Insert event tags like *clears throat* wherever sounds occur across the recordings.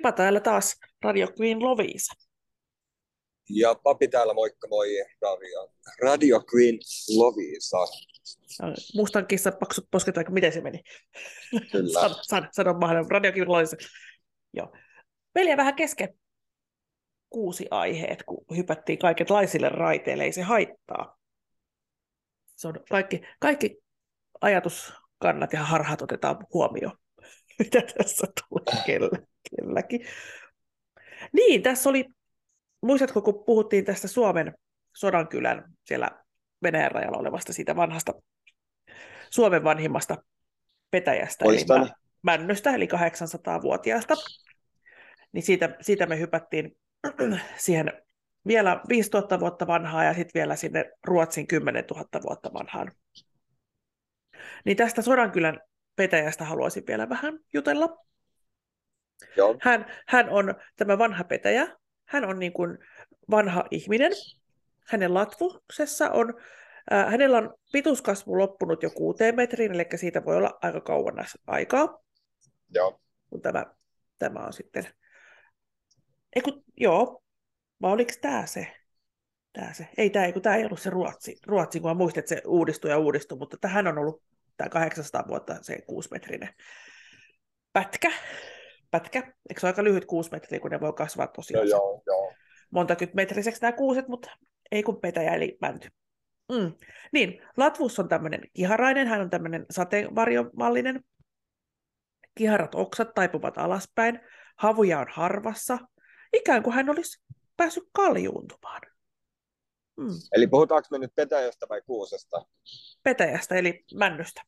Pipa täällä taas Radio Queen Lovisa. Ja papi täällä, moikka moi, Radio, Radio Queen Lovisa. Mustan kissan paksut posket, vaikka miten se meni? Kyllä. sano, sano, sano mahdollinen. Radio Queen Lovisa. Joo. Meillä vähän kesken kuusi aiheet, kun hypättiin kaikenlaisille raiteille, ei se haittaa. Se on kaikki, kaikki ajatuskannat ja harhat otetaan huomioon, *laughs* mitä tässä tulee kellä, kelläkin. Niin, tässä oli, muistatko, kun puhuttiin tästä Suomen Sodankylän siellä Venäjän rajalla olevasta siitä vanhasta Suomen vanhimmasta petäjästä, eli Männöstä, eli 800-vuotiaasta, niin siitä, siitä me hypättiin *clears throat* siihen vielä 5000 vuotta vanhaa ja sitten vielä sinne Ruotsin 10 000 vuotta vanhaan. Niin tästä Sodankylän petäjästä haluaisin vielä vähän jutella. Joo. Hän, hän on tämä vanha petäjä. Hän on niin kuin vanha ihminen. Hänen latvuksessa on, äh, hänellä on pituuskasvu loppunut jo kuuteen metriin, eli siitä voi olla aika kauan aikaa, Joo. kun tämä, tämä on sitten... Eiku, joo, vai oliko tämä se? Tää se? Ei, tämä ei, kun tämä ei ollut se Ruotsi, Ruotsi, kun mä muistin, että se uudistui ja uudistui, mutta tähän on ollut tämä 800 vuotta se kuusimetrinen pätkä. Pätkä. Eikö se ole aika lyhyt kuusi metriä, kun ne voi kasvaa Joo, tosiaan se joo, joo. montakymmenmetriseksi nämä kuuset, mutta ei kun petäjä eli mänty. Mm. Niin, Latvus on tämmöinen kiharainen, hän on tämmöinen sateenvarjomallinen. Kiharat oksat taipuvat alaspäin, havuja on harvassa, ikään kuin hän olisi päässyt kaljuuntumaan. Mm. Eli puhutaanko me nyt petäjästä vai kuusesta? Petäjästä eli männystä.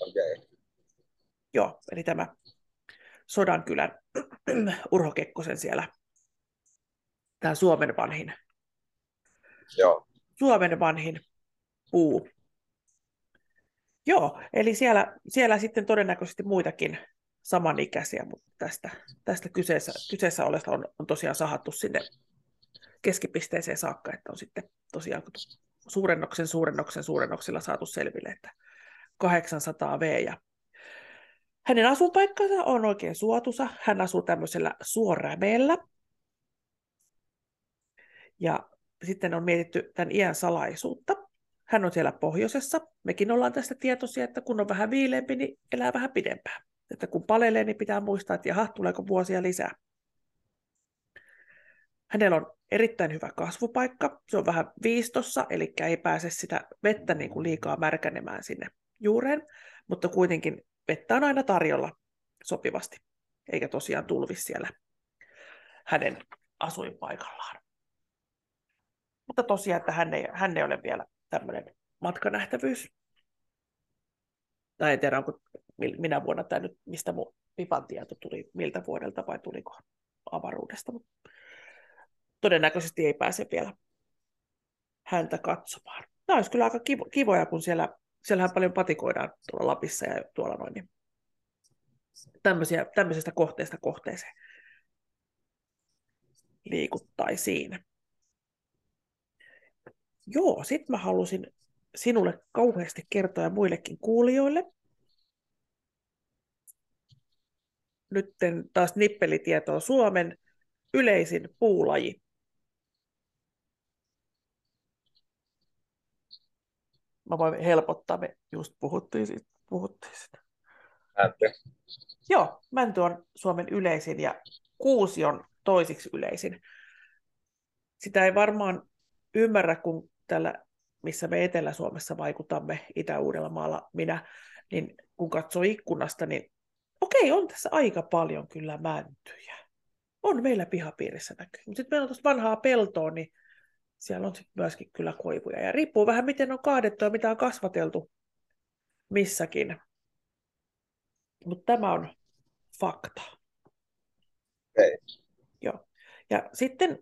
Okei. Okay. Joo, eli tämä Sodankylän *clears throat* Urho Kekkosen siellä, tämä Suomen vanhin, Joo. Suomen vanhin puu. Joo, eli siellä, siellä sitten todennäköisesti muitakin samanikäisiä, mutta tästä, tästä kyseessä, kyseessä olesta on, on tosiaan sahattu sinne keskipisteeseen saakka, että on sitten tosiaan suurennoksen, suurennoksen, suurennoksilla saatu selville, että 800 V ja hänen asuinpaikkansa on oikein suotuisa. Hän asuu tämmöisellä suorämeellä. Ja sitten on mietitty tämän iän salaisuutta. Hän on siellä pohjoisessa. Mekin ollaan tästä tietoisia, että kun on vähän viileämpi, niin elää vähän pidempään. Että kun palelee, niin pitää muistaa, että jaha, tuleeko vuosia lisää. Hänellä on erittäin hyvä kasvupaikka. Se on vähän viistossa, eli ei pääse sitä vettä niin kuin liikaa märkänemään sinne juureen, mutta kuitenkin vettä on aina tarjolla sopivasti, eikä tosiaan tulvi siellä hänen asuinpaikallaan. Mutta tosiaan, että hän ei, hän ei ole vielä tämmöinen matkanähtävyys. Tai en tiedä, onko minä vuonna tämä nyt, mistä mun pipan tieto tuli, miltä vuodelta vai tuliko avaruudesta. Mutta todennäköisesti ei pääse vielä häntä katsomaan. Tämä olisi kyllä aika kivo, kivoja, kun siellä, siellähän paljon patikoidaan tuolla Lapissa ja tuolla noin. Niin tämmöisiä, tämmöisestä kohteesta kohteeseen liikuttaisiin. Joo, sitten mä halusin sinulle kauheasti kertoa ja muillekin kuulijoille. Nyt taas nippelitietoa Suomen yleisin puulaji. Mä voin helpottaa, me just puhuttiin siitä. Puhuttiin siitä. Mänty. Joo, mänty on Suomen yleisin ja kuusi on toisiksi yleisin. Sitä ei varmaan ymmärrä, kun tällä, missä me Etelä-Suomessa vaikutamme, Itä-Uudellamaalla minä, niin kun katsoo ikkunasta, niin okei, on tässä aika paljon kyllä mäntyjä. On meillä pihapiirissä näkyy. Mutta sitten meillä on tuosta vanhaa peltoa, niin siellä on sitten myöskin kyllä koivuja. Ja riippuu vähän, miten on kaadettu ja mitä on kasvateltu missäkin. Mutta tämä on fakta. Okei. Joo. Ja sitten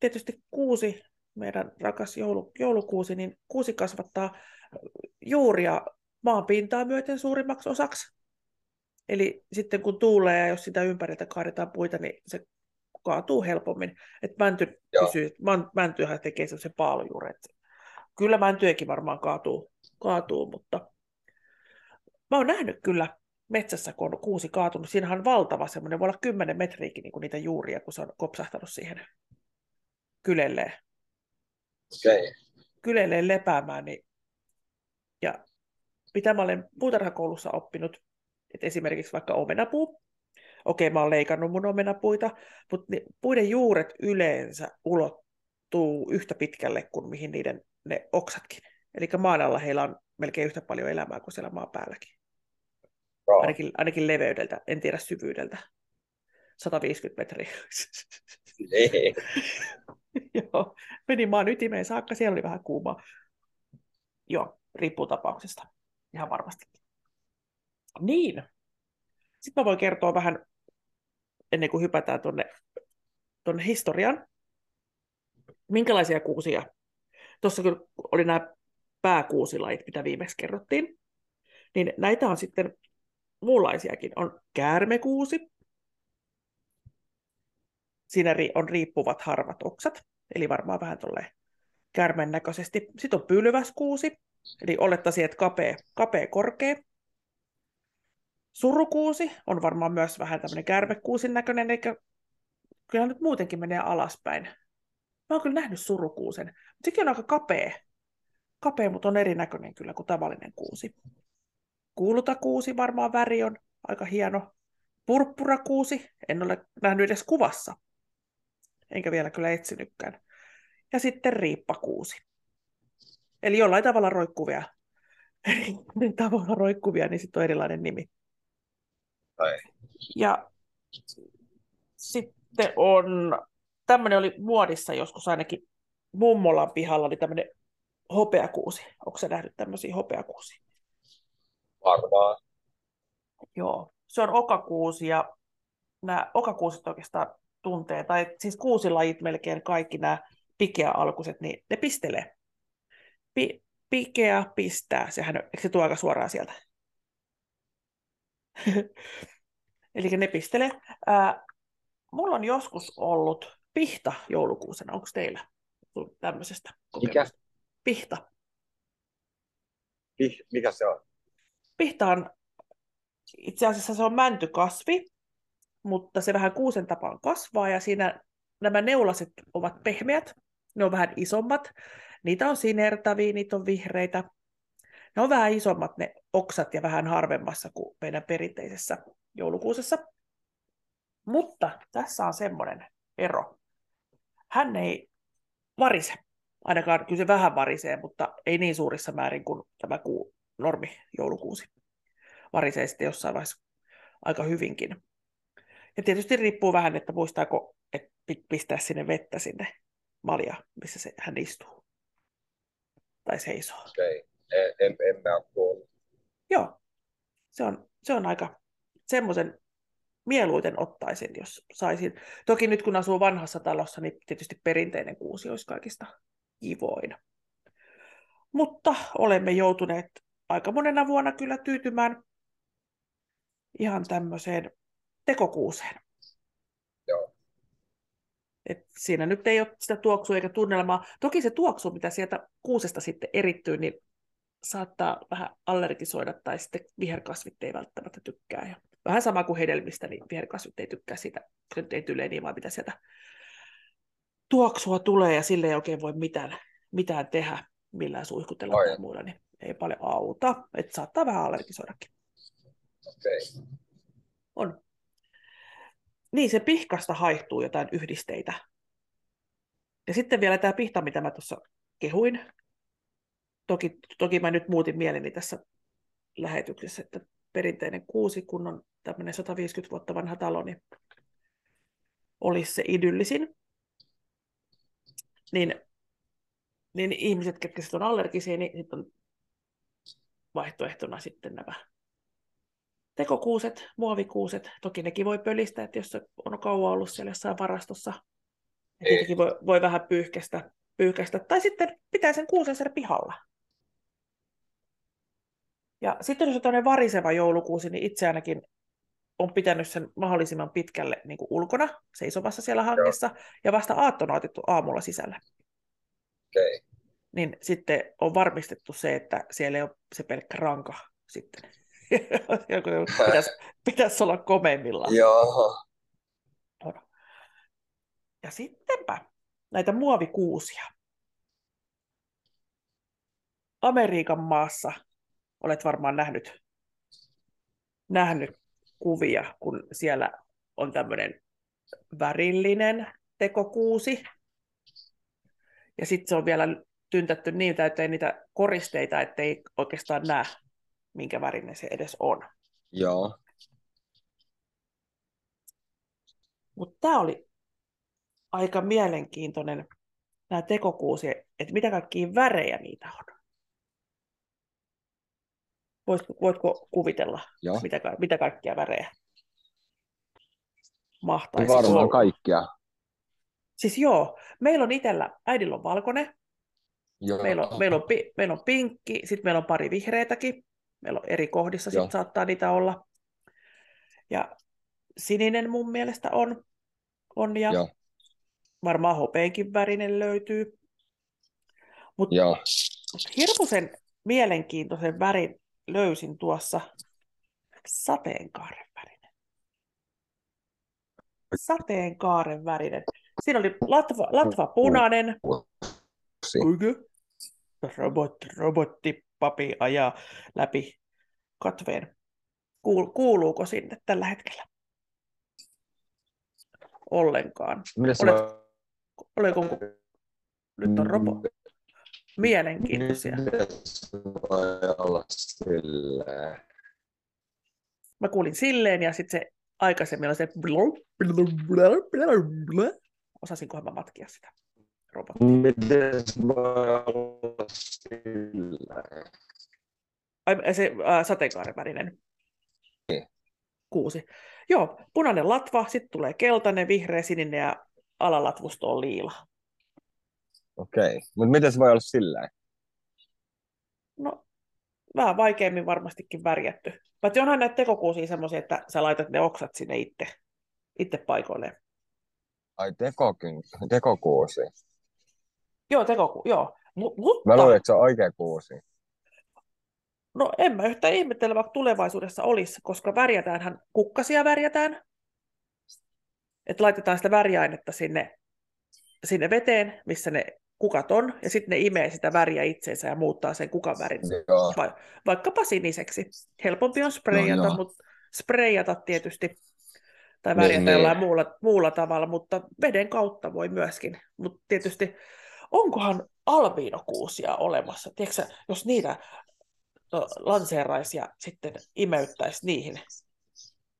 tietysti kuusi, meidän rakas joulu, joulukuusi, niin kuusi kasvattaa juuria maanpintaa myöten suurimmaksi osaksi. Eli sitten kun tuulee ja jos sitä ympäriltä kaadetaan puita, niin se kaatuu helpommin. että mänty, pysyy, mäntyhän tekee se paalujuuret. Kyllä mäntyäkin varmaan kaatuu, kaatuu, mutta mä oon nähnyt kyllä metsässä, kun on kuusi kaatunut, siinähän on valtava semmoinen, voi olla kymmenen metriäkin niin kuin niitä juuria, kun se on kopsahtanut siihen kylelleen. Okei. Kylelleen lepäämään. Niin... Ja mitä mä olen puutarhakoulussa oppinut, että esimerkiksi vaikka omenapuu, okei mä oon leikannut mun omenapuita, mutta puiden juuret yleensä ulottuu yhtä pitkälle kuin mihin niiden ne oksatkin. Eli maan alla heillä on melkein yhtä paljon elämää kuin siellä maan päälläkin. Joo. Ainakin, ainakin leveydeltä, en tiedä syvyydeltä. 150 metriä. Ei. *laughs* Joo, meni maan ytimeen saakka, siellä oli vähän kuumaa. Joo, riippuu tapauksesta. Ihan varmasti. Niin. Sitten mä voin kertoa vähän, ennen kuin hypätään tuonne tonne historian, minkälaisia kuusia. Tuossa kyllä oli nämä pääkuusilait, mitä viimeksi kerrottiin. Niin näitä on sitten muunlaisiakin. On käärmekuusi. Siinä on riippuvat harvat oksat, eli varmaan vähän tolleen käärmen näköisesti. Sitten on pylväskuusi, eli olettaisiin, että kapea, kapea korkea. Surukuusi on varmaan myös vähän tämmöinen kärmekuusin näköinen, eikä kyllä nyt muutenkin menee alaspäin. Mä oon kyllä nähnyt surukuusen, mutta sekin on aika kapea. Kapea, mutta on erinäköinen kyllä kuin tavallinen kuusi. Kuulutakuusi varmaan väri on aika hieno. Purppurakuusi, en ole nähnyt edes kuvassa. Enkä vielä kyllä etsinytkään. Ja sitten riippakuusi. Eli jollain tavalla roikkuvia, eri *laughs* tavalla roikkuvia, niin sitten on erilainen nimi. Ai. Ja sitten on, tämmöinen oli muodissa joskus ainakin mummolan pihalla, oli tämmöinen hopeakuusi. Onko se nähnyt tämmöisiä hopeakuusia? Varmaan. Joo, se on okakuusi ja nämä okakuusit oikeastaan tuntee, tai siis kuusilajit melkein kaikki nämä pikeä-alkuiset, niin ne pistelee. Pi- pikeä pistää, sehän, eikö se tuo aika suoraan sieltä? *laughs* Eli ne pistelee. Ää, mulla on joskus ollut pihta joulukuusena. Onko teillä tämmöisestä kokemusta? Mikä? Pihta. Pih, mikä se on? Pihta on, itse asiassa se on mäntykasvi, mutta se vähän kuusen tapaan kasvaa ja siinä nämä neulaset ovat pehmeät, ne on vähän isommat, niitä on sinertäviä, niitä on vihreitä, ne on vähän isommat ne oksat ja vähän harvemmassa kuin meidän perinteisessä joulukuusessa. Mutta tässä on semmoinen ero. Hän ei varise. Ainakaan kyllä se vähän varisee, mutta ei niin suurissa määrin kuin tämä kuu, normi joulukuusi. Varisee sitten jossain vaiheessa aika hyvinkin. Ja tietysti riippuu vähän, että muistaako että pistää sinne vettä sinne malja, missä se, hän istuu. Tai seisoo. Okei. En, en, en mä ole. Joo, se on, se on aika semmoisen mieluiten ottaisin, jos saisin. Toki nyt kun asuu vanhassa talossa, niin tietysti perinteinen kuusi olisi kaikista kivoin. Mutta olemme joutuneet aika monena vuonna kyllä tyytymään ihan tämmöiseen tekokuuseen. Joo. Et siinä nyt ei ole sitä tuoksua eikä tunnelmaa. Toki se tuoksu, mitä sieltä kuusesta sitten erittyy, niin saattaa vähän allergisoida tai sitten viherkasvit ei välttämättä tykkää. Ja vähän sama kuin hedelmistä, niin viherkasvit ei tykkää ei tyle niin, vaan mitä sieltä tuoksua tulee ja sille ei oikein voi mitään, mitään tehdä millään suihkutella Ai. tai muulla, niin ei paljon auta. Että saattaa vähän allergisoidakin. Okei. On. Niin, se pihkasta haihtuu jotain yhdisteitä. Ja sitten vielä tämä pihta, mitä mä tuossa kehuin. Toki, toki mä nyt muutin mieleni tässä lähetyksessä, että perinteinen kuusi, kun on tämmöinen 150 vuotta vanha talo, niin olisi se idyllisin. Niin, niin ihmiset, ketkä sitten on allergisia, niin sit on vaihtoehtona sitten nämä tekokuuset, muovikuuset. Toki nekin voi pölistää, että jos se on kauan ollut siellä jossain varastossa, niin tietenkin voi, voi vähän pyyhkästä, pyyhkästä. Tai sitten pitää sen kuusen siellä pihalla. Ja sitten jos on tämmöinen variseva joulukuusi, niin itse ainakin on pitänyt sen mahdollisimman pitkälle niin kuin ulkona, seisomassa siellä hangessa, ja vasta aattona otettu aamulla sisällä. Okei. Niin sitten on varmistettu se, että siellä ei ole se pelkkä ranka sitten. *laughs* pitäisi, pitäisi *laughs* olla komeimmillaan. Joo. Ja sittenpä näitä muovikuusia. Amerikan maassa olet varmaan nähnyt, nähnyt kuvia, kun siellä on tämmöinen värillinen tekokuusi. Ja sitten se on vielä tyntätty niin täyteen niitä koristeita, ettei oikeastaan näe, minkä värinen se edes on. Joo. Mutta tämä oli aika mielenkiintoinen, nämä tekokuusi, että mitä kaikkia värejä niitä on. Voitko, voitko kuvitella, Joo. mitä, mitä kaikkia värejä mahtaisi Varmaan olla? kaikkia. Siis joo, meillä on itsellä, äidillä on valkoinen, Joo. meillä on, meillä on, pi, meillä on pinkki, sitten meillä on pari vihreitäkin, meillä on eri kohdissa Joo. sit saattaa niitä olla. Ja sininen mun mielestä on, on ja Joo. varmaan hopeenkin värinen löytyy. Mutta hirmuisen mielenkiintoisen värin löysin tuossa sateenkaaren värinen. Sateenkaaren värinen. Siinä oli latva, latva punainen, Kyllä. Robotti, robotti, papi ajaa läpi katveen. Kuul, kuuluuko sinne tällä hetkellä? Ollenkaan. Olet- voi... Oliko nyt on robo? Mielenkiintoisia. Voi olla silleen? Mä kuulin silleen ja sitten se aikaisemmin oli se osasinkohan mä matkia sitä robottia. Miten se voi olla silleen? Ai, se äh, sateenkaaren värinen Niin. kuusi. Joo, punainen latva, sitten tulee keltainen, vihreä, sininen ja alalatvusto on liila. Okei. Mutta miten se voi olla silleen? No, vähän vaikeammin varmastikin värjätty. Paitsi onhan näitä tekokuusia semmoisia, että sä laitat ne oksat sinne itse, itse paikoilleen. Ai tekokyn... tekokuusi. Joo, tekoku, joo. M- mutta, Mä luulen, että se on oikea kuusi. no en mä yhtään ihmettele, vaikka tulevaisuudessa olisi, koska värjätäänhän, kukkasia värjätään, että laitetaan sitä väriainetta sinne, sinne veteen, missä ne kukat on, ja sitten ne imee sitä väriä itseensä ja muuttaa sen kukan värin Joo. va- vaikkapa siniseksi. Helpompi on spreijata, No mutta spreijata tietysti, tai Niin, värjätä niin. jollain muulla, muulla tavalla, mutta veden kautta voi myöskin. Mutta tietysti, onkohan albiinokuusia olemassa? Tiedätkö, jos niitä lanseeraisi ja sitten imeyttäisi niihin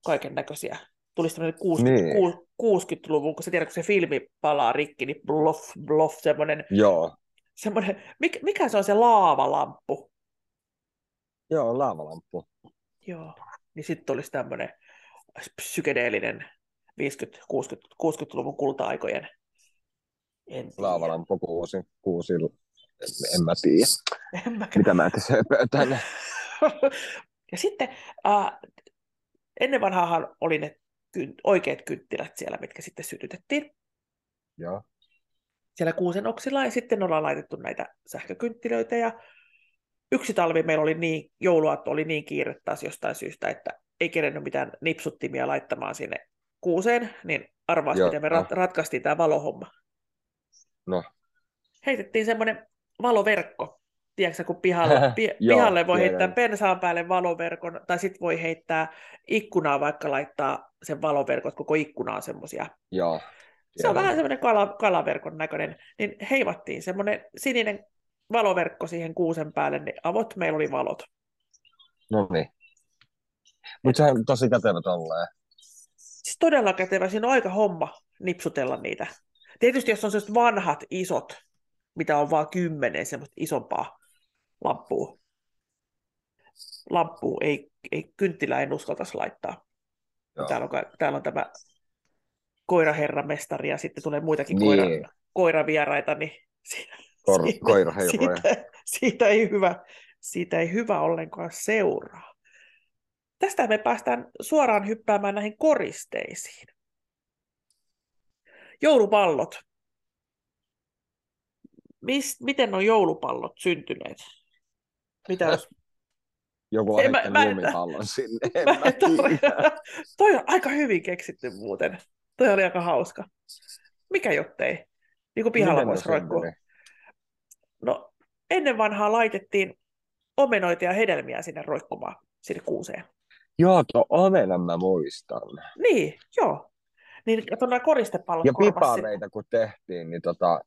kaiken näköisiä. Tulisi tämmöinen 60, Niin. niin. 60-luvun, kun sä tiedät, kun se filmi palaa rikki, niin bluff, bluff, semmoinen, Joo. semmoinen mikä, mikä se on se laavalamppu? Joo, laavalamppu. Joo. Niin sitten olisi tämmöinen psykedeellinen 50, 60, 60-luvun kulta-aikojen. Laavalamppu kuusi. Kuusi. En, en mä tiedä. *laughs* En mäkään. Mitä mä tässä *laughs* ja sitten äh, ennen vanhaahan oli ne oikeat kynttilät siellä, mitkä sitten sytytettiin Joo. siellä kuusen oksilla, ja sitten ollaan laitettu näitä sähkökynttilöitä, ja yksi talvi meillä oli niin, jouluaatto oli niin kiire taas jostain syystä, että ei kerennyt mitään nipsuttimia laittamaan sinne kuuseen, niin arvaas, Joo. miten me rat- ratkaistiin tämä valohomma. No. Heitettiin semmoinen valoverkko, tiedätkö, kun pihalle, pi- pihalle voi heittää pensaan päälle valoverkon, tai sitten voi heittää ikkunaa vaikka laittaa sen valoverkot, koko ikkuna on semmoisia. Joo. Se on vähän semmoinen kala, kalaverkon näköinen, niin heivattiin semmoinen sininen valoverkko siihen kuusen päälle, niin avot, meillä oli valot. No niin. Mutta sehän on tosi kätevä tolleen. Siis todella kätevä, siinä on aika homma nipsutella niitä. Tietysti jos on sellaiset vanhat isot, mitä on vaan kymmenen semmoista isompaa lamppua. Lamppua ei, ei kynttilä en uskaltaisi laittaa. Joo. Täällä on, täällä on tämä koiraherramestari ja sitten tulee muitakin Niin. koira, koiravieraita, niin siinä, Kor- siitä- koiraherroja. siitä, siitä, ei hyvä, siitä ei hyvä ollenkaan seuraa. Tästä me päästään suoraan hyppäämään näihin koristeisiin. Joulupallot. Mis, miten on joulupallot syntyneet? Mitä jos Joku on Ei, mä- heittänyt mä lumipallon *laughs* sinne. En Mä mä tiedä. Toi on aika hyvin keksitty muuten. Toi oli aika hauska. Mikä jottei? Niin kuin pihalla voisi roikkua. No, ennen vanhaa laitettiin omenoita ja hedelmiä sinne roikkumaan, sinne kuuseen. Joo, tuo omenan mä muistan. Niin, joo. Niin kato nämä koristepallot Ja pipareita kun tehtiin, niin tota,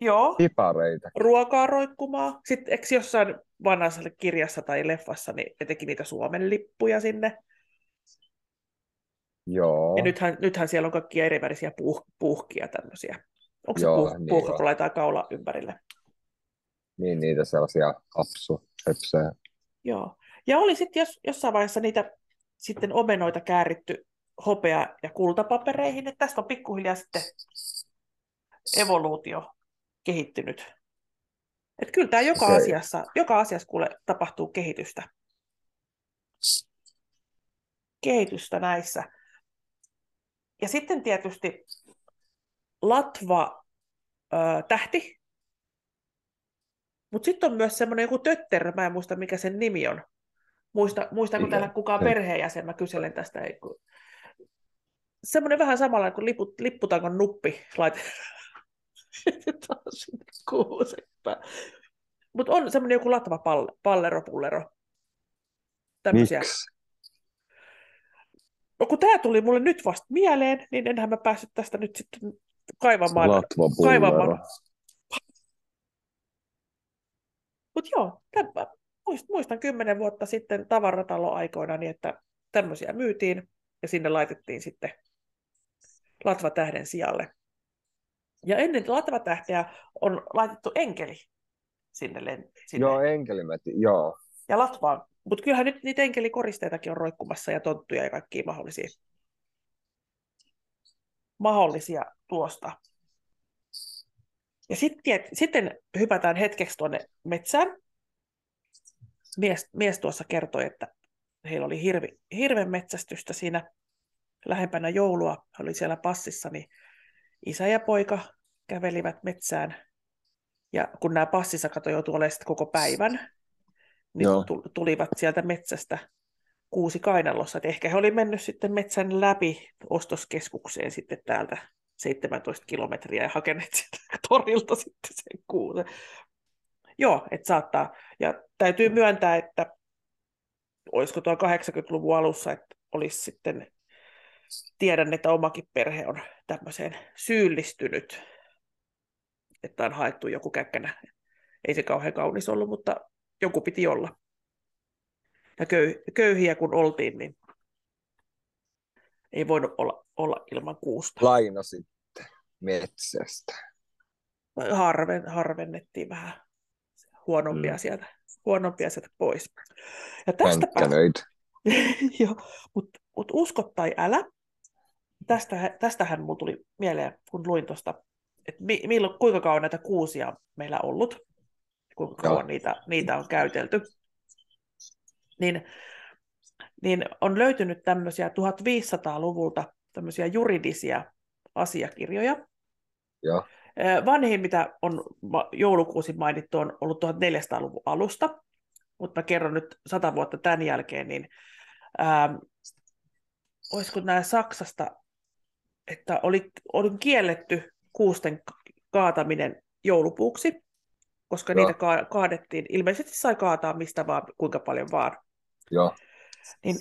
Joo, pipareita. ruokaa roikkumaan. Sitten eikö jossain vanhassa kirjassa tai leffassa, niin ne teki niitä Suomen lippuja sinne. Joo. Ja nythän, nythän siellä on kaikkia erivärisiä puuh, puuhkia tämmöisiä. Onko se puuh, niin puuhka, kun laitetaan kaula ympärille? Niin niitä sellaisia apsu, höpsöjä. Joo. Ja oli sitten jos, jossain vaiheessa niitä sitten omenoita kääritty hopea- ja kultapapereihin, että tästä on pikkuhiljaa sitten evoluutio kehittynyt. Että kyllä tämä joka Okei. asiassa, joka asiassa kuule tapahtuu kehitystä. Kehitystä näissä. Ja sitten tietysti Latva ö, tähti. Mutta sitten on myös semmoinen joku tötter, mä en muista mikä sen nimi on. Muista, muistaako täällä kukaan Se- perheenjäsen, mä kyselen tästä. Semmoinen vähän samalla kuin liput, lipputangon nuppi laitetaan *laughs* *laughs* sinne kuusekpäin. Mutta on semmoinen joku latva palle, pallero, pullero. Tämmöisiä. Miksi? No kun tämä tuli mulle nyt vasta mieleen, niin enhän mä päässyt tästä nyt sitten kaivamaan. Latva kaivamaan. pullero. Mutta joo, tämä, muist- muistan kymmenen vuotta sitten tavarataloaikoina, niin että tämmöisiä myytiin ja sinne laitettiin sitten latvatähden sijalle. Ja ennen latvatähteä on laitettu enkeli sinne. sinne. Joo, enkelimäti, joo. Ja latvaan. Mutta kyllähän nyt niitä enkelikoristeitakin on roikkumassa ja tonttuja ja kaikkia mahdollisia, mahdollisia tuosta. Ja sitten, sitten hypätään hetkeksi tuonne metsään. Mies, mies tuossa kertoi, että heillä oli hirvi, hirven metsästystä siinä lähempänä joulua. He oli siellä passissa, niin isä ja poika kävelivät metsään. Ja kun nämä passissa kato joutui olemaan koko päivän, niin Joo. tu- tulivat sieltä metsästä kuusi kainalossa. Et ehkä he oli mennyt sitten metsän läpi ostoskeskukseen sitten täältä 17 kilometriä ja hakeneet sieltä *laughs* torilta sitten sen kuusen. Joo, että saattaa. Ja täytyy myöntää, että olisiko tuo 80-luvun alussa, että olisi sitten, tiedän, että omakin perhe on tämmöiseen syyllistynyt, että on haettu joku käkkänä. Ei se kauhean kaunis ollut, mutta joku piti olla. Ja köy, köyhiä kun oltiin, niin ei voinut olla, olla ilman kuusta. Lainasitte metsästä. Harven, harvennettiin vähän huonompia, Mm. sieltä, huonompia sieltä pois. Ja Pänkkänöitä. *laughs* Joo, mutta mut usko tai älä, tästä, tästähän mulla tuli mieleen, kun luin tuosta, että mi, milloin, kuinka kauan näitä kuusia on meillä ollut, kuinka Joo. kauan niitä, niitä on käytelty, niin, niin on löytynyt tämmöisiä 1500-luvulta tämmöisiä juridisia asiakirjoja. Joo. Vanhin, mitä on joulukuusi mainittu, on ollut 1400-luvun alusta, mutta mä kerron nyt sata vuotta tämän jälkeen, niin ää, olisiko nämä Saksasta, että oli, oli kielletty kuusten kaataminen joulupuuksi, koska Joo. niitä ka- kaadettiin, ilmeisesti sai kaataa mistä vaan, kuinka paljon vaan, Joo. niin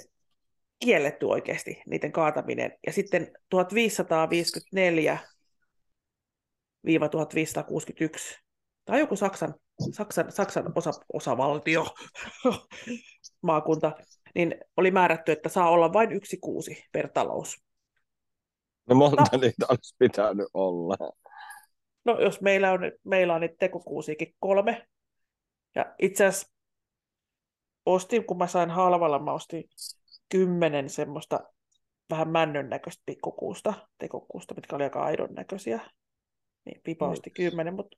kielletty oikeasti niiden kaataminen. Ja sitten 1554 1561 tai joku Saksan, Saksan, Saksan osa, osavaltio, *laughs* maakunta, niin oli määrätty, että saa olla vain yksi kuusi per talous. No monta niitä olisi pitänyt olla. No jos meillä on, meillä on niitä tekokuusiakin kolme, ja itse asiassa ostin, kun mä sain halvalla, mä ostin kymmenen semmoista vähän männön näköistä pikkukuusta, tekokuusta, mitkä oli aika aidon näköisiä. Niin Pipa osti kymmenen, mutta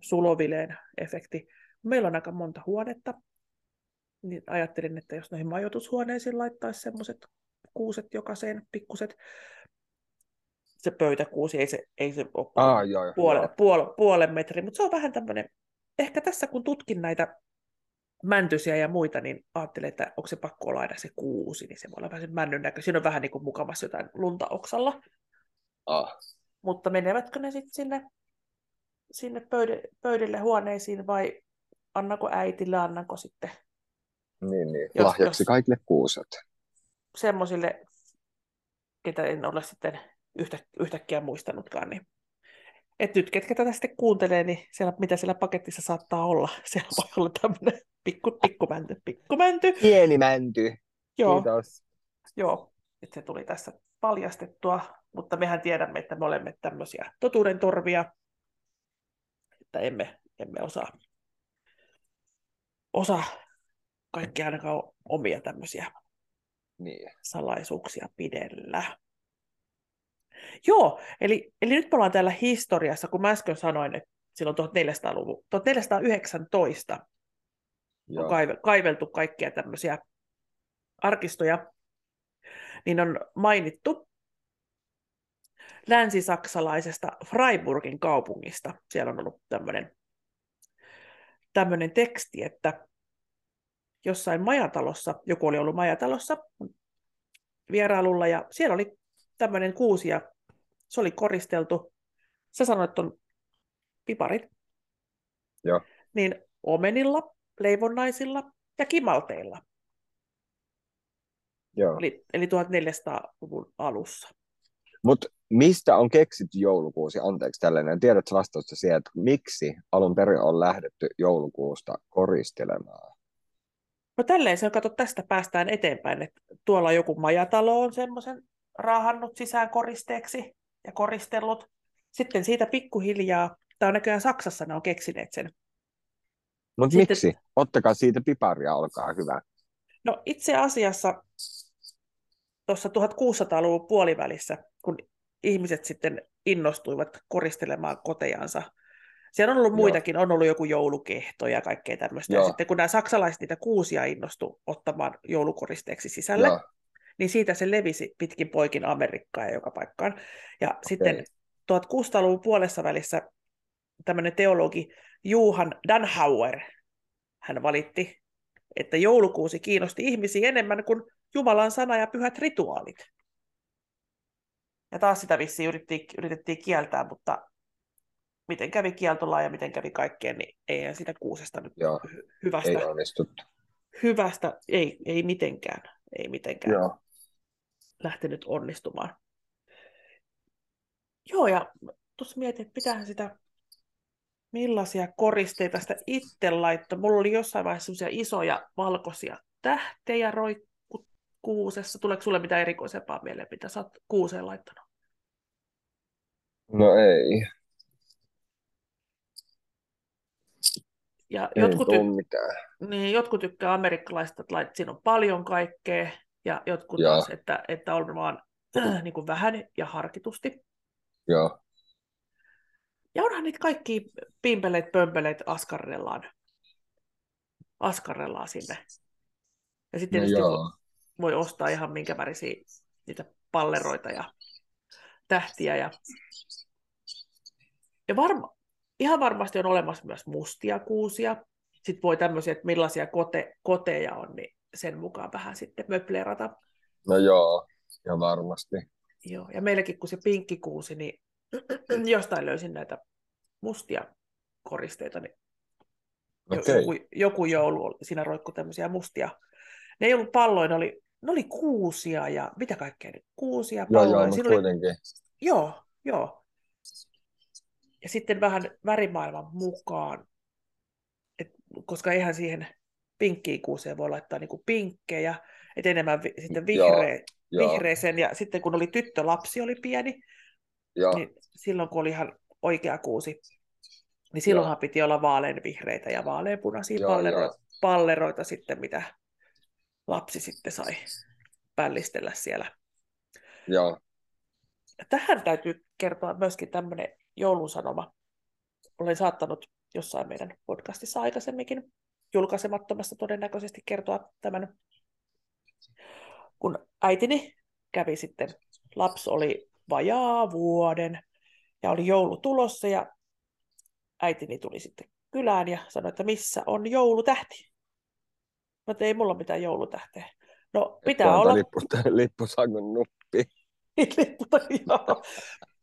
sulovileen efekti. Meillä on aika monta huonetta, niin ajattelin, että jos noihin majoitushuoneisiin laittaisi semmoiset kuuset jokaiseen, pikkuset, se pöytäkuusi, ei se, ei se ole Ah, joo, joo. puolen, puol, puolen metrin, mutta se on vähän tämmöinen ehkä tässä kun tutkin näitä mäntysiä ja muita, niin ajattelin, että onko se pakko olla aina se kuusi, niin se voi olla vähän se männyn näkö. Siinä on vähän niin kuin mukavassa jotain lunta oksalla. Ah. Mutta menevätkö ne sitten sinne, sinne pöydille, pöydille huoneisiin vai annako äitille, annanko sitten Niin, niin. Jos- Lahjaksi jos- kaikille kuuset. Semmoisille, ketä en ole sitten yhtä, yhtäkkiä muistanutkaan. Niin. Et nyt ketkä tätä sitten kuuntelee, niin siellä, mitä siellä paketissa saattaa olla. *laughs* Siellä voi olla tämmöinen pikku, pikkumänty, pikkumänty. Pieni mänty. Joo, Kiitos. joo. Nyt se tuli tässä paljastettua, mutta mehän tiedämme, että me olemme tämmöisiä totuuden torvia, että emme, emme osaa, osaa kaikkia ainakaan omia tämmöisiä Niin. salaisuuksia pidellä. Joo, eli, eli nyt me ollaan täällä historiassa, kun mä äsken sanoin, että silloin 1400-luvun, 1419 on Joo. kaive- kaiveltu kaikkia tämmöisiä arkistoja, niin on mainittu länsisaksalaisesta Freiburgin kaupungista. Siellä on ollut tämmöinen, tämmöinen teksti, että jossain majatalossa, joku oli ollut majatalossa vierailulla ja siellä oli tämmöinen kuusi ja se oli koristeltu. Sä sanoit, että on piparit. Joo. Niin omenilla, leivonnaisilla ja kimalteilla. Joo. Eli, eli 1400-luvun alussa. Mutta mistä on keksitty joulukuusi? Anteeksi tällainen. Tiedätkö vastausta siihen, että miksi alun perin on lähdetty joulukuusta koristelemaan? No tälleen se on, kato, tästä päästään eteenpäin, että tuolla joku majatalo on semmoisen raahannut sisään koristeeksi ja koristellut. Sitten siitä pikkuhiljaa, tämä on näköjään Saksassa ne on keksineet sen. Mutta Sitten- miksi? Ottakaa siitä piparia, olkaa hyvä. No itse asiassa tuossa 1600-luvun puolivälissä, kun ihmiset sitten innostuivat koristelemaan kotejansa, siellä on ollut Joo. muitakin, on ollut joku joulukehto ja kaikkea tämmöistä. Ja Joo. sitten kun nämä saksalaiset niitä kuusia innostu ottamaan joulukoristeeksi sisälle, Joo. niin siitä se levisi pitkin poikin Amerikkaan ja joka paikkaan. Ja sitten 1600-luvun puolessa välissä tämmöinen teologi Johan Danhauer, hän valitti, että joulukuusi kiinnosti ihmisiä enemmän kuin Jumalan sana ja pyhät rituaalit. Ja taas sitä vissiin yritettiin, yritettiin kieltää, mutta miten kävi kieltolaan ja miten kävi kaikkeen, niin eihän sitä kuusesta nyt Joo. hy- hyvästä, Ei onnistuttu. hyvästä ei, ei mitenkään, ei mitenkään Joo. lähtenyt onnistumaan. Joo, ja tuossa mietin, että mitähän sitä, millaisia koristeita sitä itse laittoi. Mulla oli jossain vaiheessa semmoisia isoja valkoisia tähtejä roikku kuusessa. Tuleeko sulle mitään erikoisempaa mieleen, mitä sä oot kuuseen laittanut? No ei. Ja Ei jotkut, ty- mitään. niin, jotkut tykkää amerikkalaista, että lait, siinä on paljon kaikkea, ja jotkut Joo. taas, että, että on vaan *clears throat* niin kuin vähän ja harkitusti. Joo. Ja onhan niitä kaikki pimpeleet, pömpeleet askarrellaan, askarrellaan sinne. Ja sitten No tietysti voi, joo. voi ostaa ihan minkä värisiä niitä palleroita ja tähtiä. Ja, ja varma, ihan varmasti on olemassa myös mustia kuusia. Sitten voi tämmöisiä, että millaisia kote, koteja on, niin sen mukaan vähän sitten möplerata. No joo. Ja varmasti. Joo. Ja meilläkin kun se pinkkikuusi, niin *clears throat* jostain löysin näitä mustia koristeita, niin Okei. joku, joku joulu, oli- siinä roikkui tämmöisiä mustia. Ne ei ollut palloja, ne oli, ne oli kuusia ja mitä kaikkea, ne kuusia, Joo, palloja. joo, mutta Siinä oli, kuitenkin. joo, joo. Ja sitten vähän värimaailman mukaan, et, koska eihän siihen pinkkiin kuuseen voi laittaa niinku pinkkejä, et enemmän vi, sitten vihreä, Joo. vihreeseen. Ja sitten kun oli tyttö, lapsi oli pieni, Joo. niin silloin kun oli ihan oikea kuusi, niin silloinhan piti olla vaaleanvihreitä ja vaaleanpunaisia Joo, palleroita, joo. palleroita sitten, mitä lapsi sitten sai pällistellä siellä. Joo. Ja tähän täytyy kertoa myöskin tämmöinen joulun sanoma. Olen saattanut jossain meidän podcastissa aikaisemminkin julkaisemattomassa todennäköisesti kertoa tämän. Kun äitini kävi sitten, lapsi oli vajaa vuoden ja oli joulu tulossa ja äitini tuli sitten kylään ja sanoi, että missä on joulutähti. Mä ei mulla mitään joulutähteä. No pitää Tuolta olla... Lippu, lippusangon nuppi. *laughs* Joo.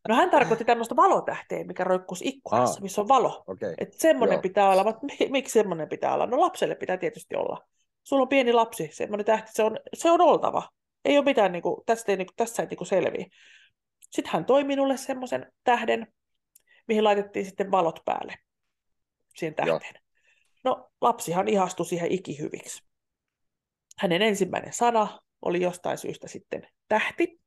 No hän tarkoitti tämmöistä valotähteä, mikä roikkuisi ikkunassa, Aa. missä on valo. Okei. Että semmoinen Joo. pitää olla, mutta mi- miksi semmoinen pitää olla? No lapselle pitää tietysti olla. Sulla on pieni lapsi, semmoinen tähti, se on, se on oltava. Ei ole mitään, niin kuin, tästä ei, niin kuin, tässä ei niin kuin selviä. Sitten hän toi minulle semmoisen tähden, mihin laitettiin sitten valot päälle siihen Joo. tähteen. No lapsihan ihastui siihen ikihyviksi. Hänen ensimmäinen sana oli jostain syystä sitten tähti.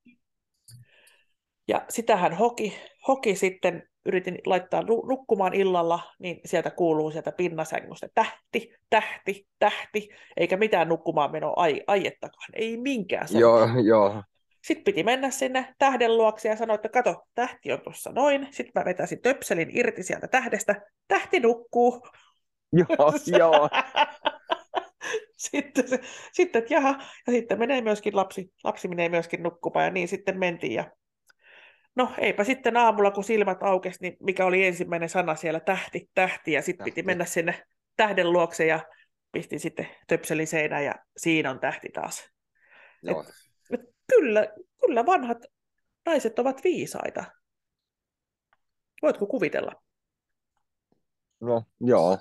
Ja sitä hän hoki, hoki sitten, yritin laittaa nu- nukkumaan illalla, niin sieltä kuuluu sieltä pinnasängystä tähti, tähti, tähti, eikä mitään nukkumaan menoa ai, aiettakaan, ei minkään. Joo, joo. Sitten piti mennä sinne tähden luokse ja sanoa, että kato, tähti on tuossa noin. Sitten mä vetäisin töpselin irti sieltä tähdestä. Tähti nukkuu. Joo, joo. *laughs* sitten, se, sitten, että jaha, ja sitten menee myöskin lapsi, lapsi menee myöskin nukkumaan, ja niin sitten mentiin. Ja... No eipä sitten aamulla, kun silmät aukesi, niin mikä oli ensimmäinen sana siellä, tähti, tähti, ja sitten piti mennä sinne tähden luokse, ja pistin sitten töpselin seinään, ja siinä on tähti taas. joo. Et kyllä, kyllä vanhat naiset ovat viisaita. Voitko kuvitella? No, joo.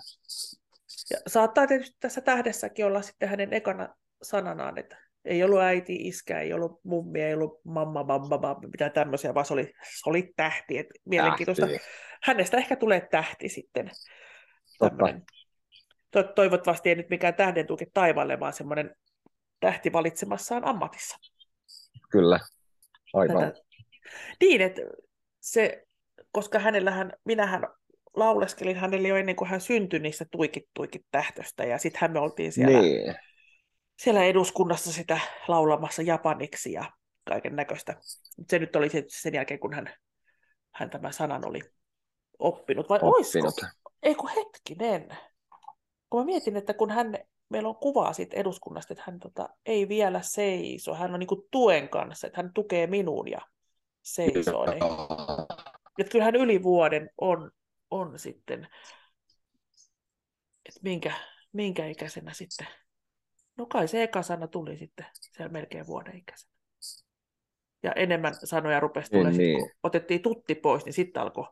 Ja saattaa tietysti tässä tähdessäkin olla sitten hänen ekana sananaan, että ei ollut äiti, iskä, ei ollut mummi, ei ollut mamma, mamma, mamma, mitään tämmöisiä, vaan se oli, se oli tähti. Et mielenkiintoista. Tähti. Hänestä ehkä tulee tähti sitten. Tämmönen. To- toivottavasti ei nyt mikään tähden tuke taivaalle, vaan semmoinen tähti valitsemassaan ammatissa. Kyllä. Aivan. tätä. Niin, että se, koska hänellähän, minähän lauleskelin hänelle jo ennen kuin hän syntyi niistä tuikit tuikit tähtöstä, ja sittenhän me oltiin siellä, Niin. Siellä eduskunnassa sitä laulamassa japaniksi ja kaiken näköistä. Se nyt oli sen jälkeen, kun hän, hän tämän sanan oli oppinut, vai Oppinut. olisiko? Ei kun hetkinen. Kun mä mietin, että kun hän, meillä on kuvaa siitä eduskunnasta, että hän tota, ei vielä seiso, hän on niin tuen kanssa, että hän tukee minuun ja seisoo. Niin. Että kyllähän yli vuoden on, on sitten, että minkä, minkä ikäisenä sitten. No kai se eka sana tuli sitten siellä melkein vuoden ikäisenä. Ja enemmän sanoja rupesi Niin, tulemaan, sit, niin. kun otettiin tutti pois, niin sitten alkoi,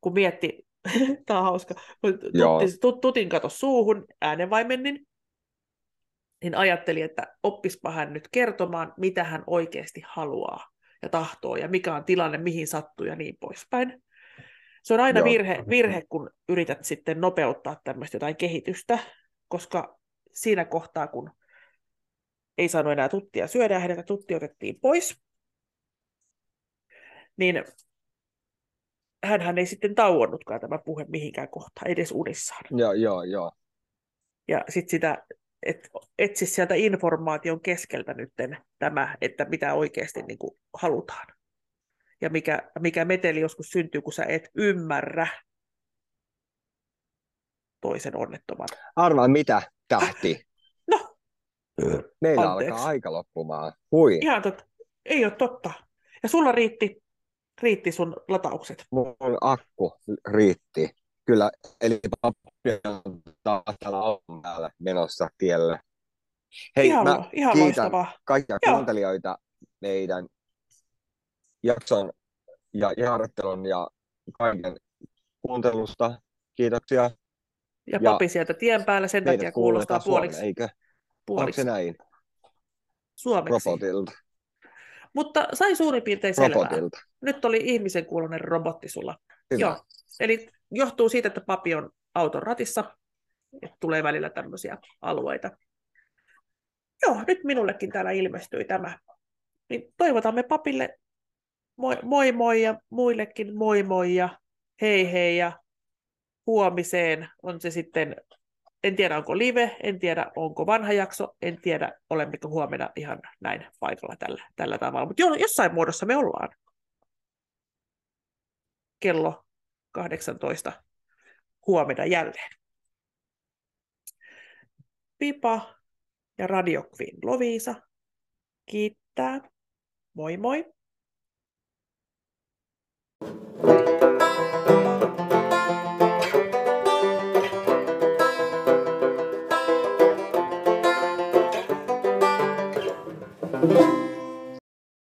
kun mietti, *laughs* tämä on hauska, kun tutti, tut, tutin kato suuhun äänenvaimennin, niin ajattelin, että oppispa hän nyt kertomaan, mitä hän oikeasti haluaa ja tahtoo, ja mikä on tilanne, mihin sattuu ja niin poispäin. Se on aina Joo. virhe, virhe, kun yrität sitten nopeuttaa tämmöistä jotain kehitystä, koska siinä kohtaa, kun ei saanut enää tuttia syödä ja häneltä tutti otettiin pois, niin hänhän ei sitten tauonnutkaan tämä puhe mihinkään kohtaan, edes unissaan. Joo, joo, joo. Ja sitten sitä, et, etsi sieltä informaation keskeltä nytten tämä, että mitä oikeasti niin kuin halutaan. Ja mikä, mikä meteli joskus syntyy, kun sä et ymmärrä toisen onnettoman. Arvaa mitä, tähti. *laughs* Meillä Anteeksi. alkaa aika loppumaan. Hui. ihan totta. Ei ole totta. Ja sulla riitti, riitti sun lataukset. Mun akku riitti. Kyllä, eli pappi on taas täällä menossa tielle. Hei, ihan, mä ihan kiitän loistavaa. kaikkia Joo. kuuntelijoita meidän jakson ja harjoittelun ja kaiken kuuntelusta. Kiitoksia. Ja Ja papi sieltä tien päällä sen takia kuulostaa puoliksi, Suomeen, eikö? Onko puoliksi se näin? suomeksi. Robotilta. Mutta sai suurin piirtein selvää. Robotilta. Nyt oli ihmisen kuulonen robotti sulla. Hyvä. Joo. Eli johtuu siitä, että papi on auton ratissa, että tulee välillä tämmöisiä alueita. Joo, nyt minullekin täällä ilmestyi tämä. Niin toivotamme papille moi moi, moi ja muillekin moi moi ja hei hei ja huomiseen on se sitten, en tiedä onko live, en tiedä onko vanha jakso, en tiedä olemmeko huomenna ihan näin paikalla tällä, tällä tavalla, mutta jossain muodossa me ollaan. Kello 18 huomenna jälleen. Pipa ja Radio Queen Loviisa kiittää. Moi moi! Moi!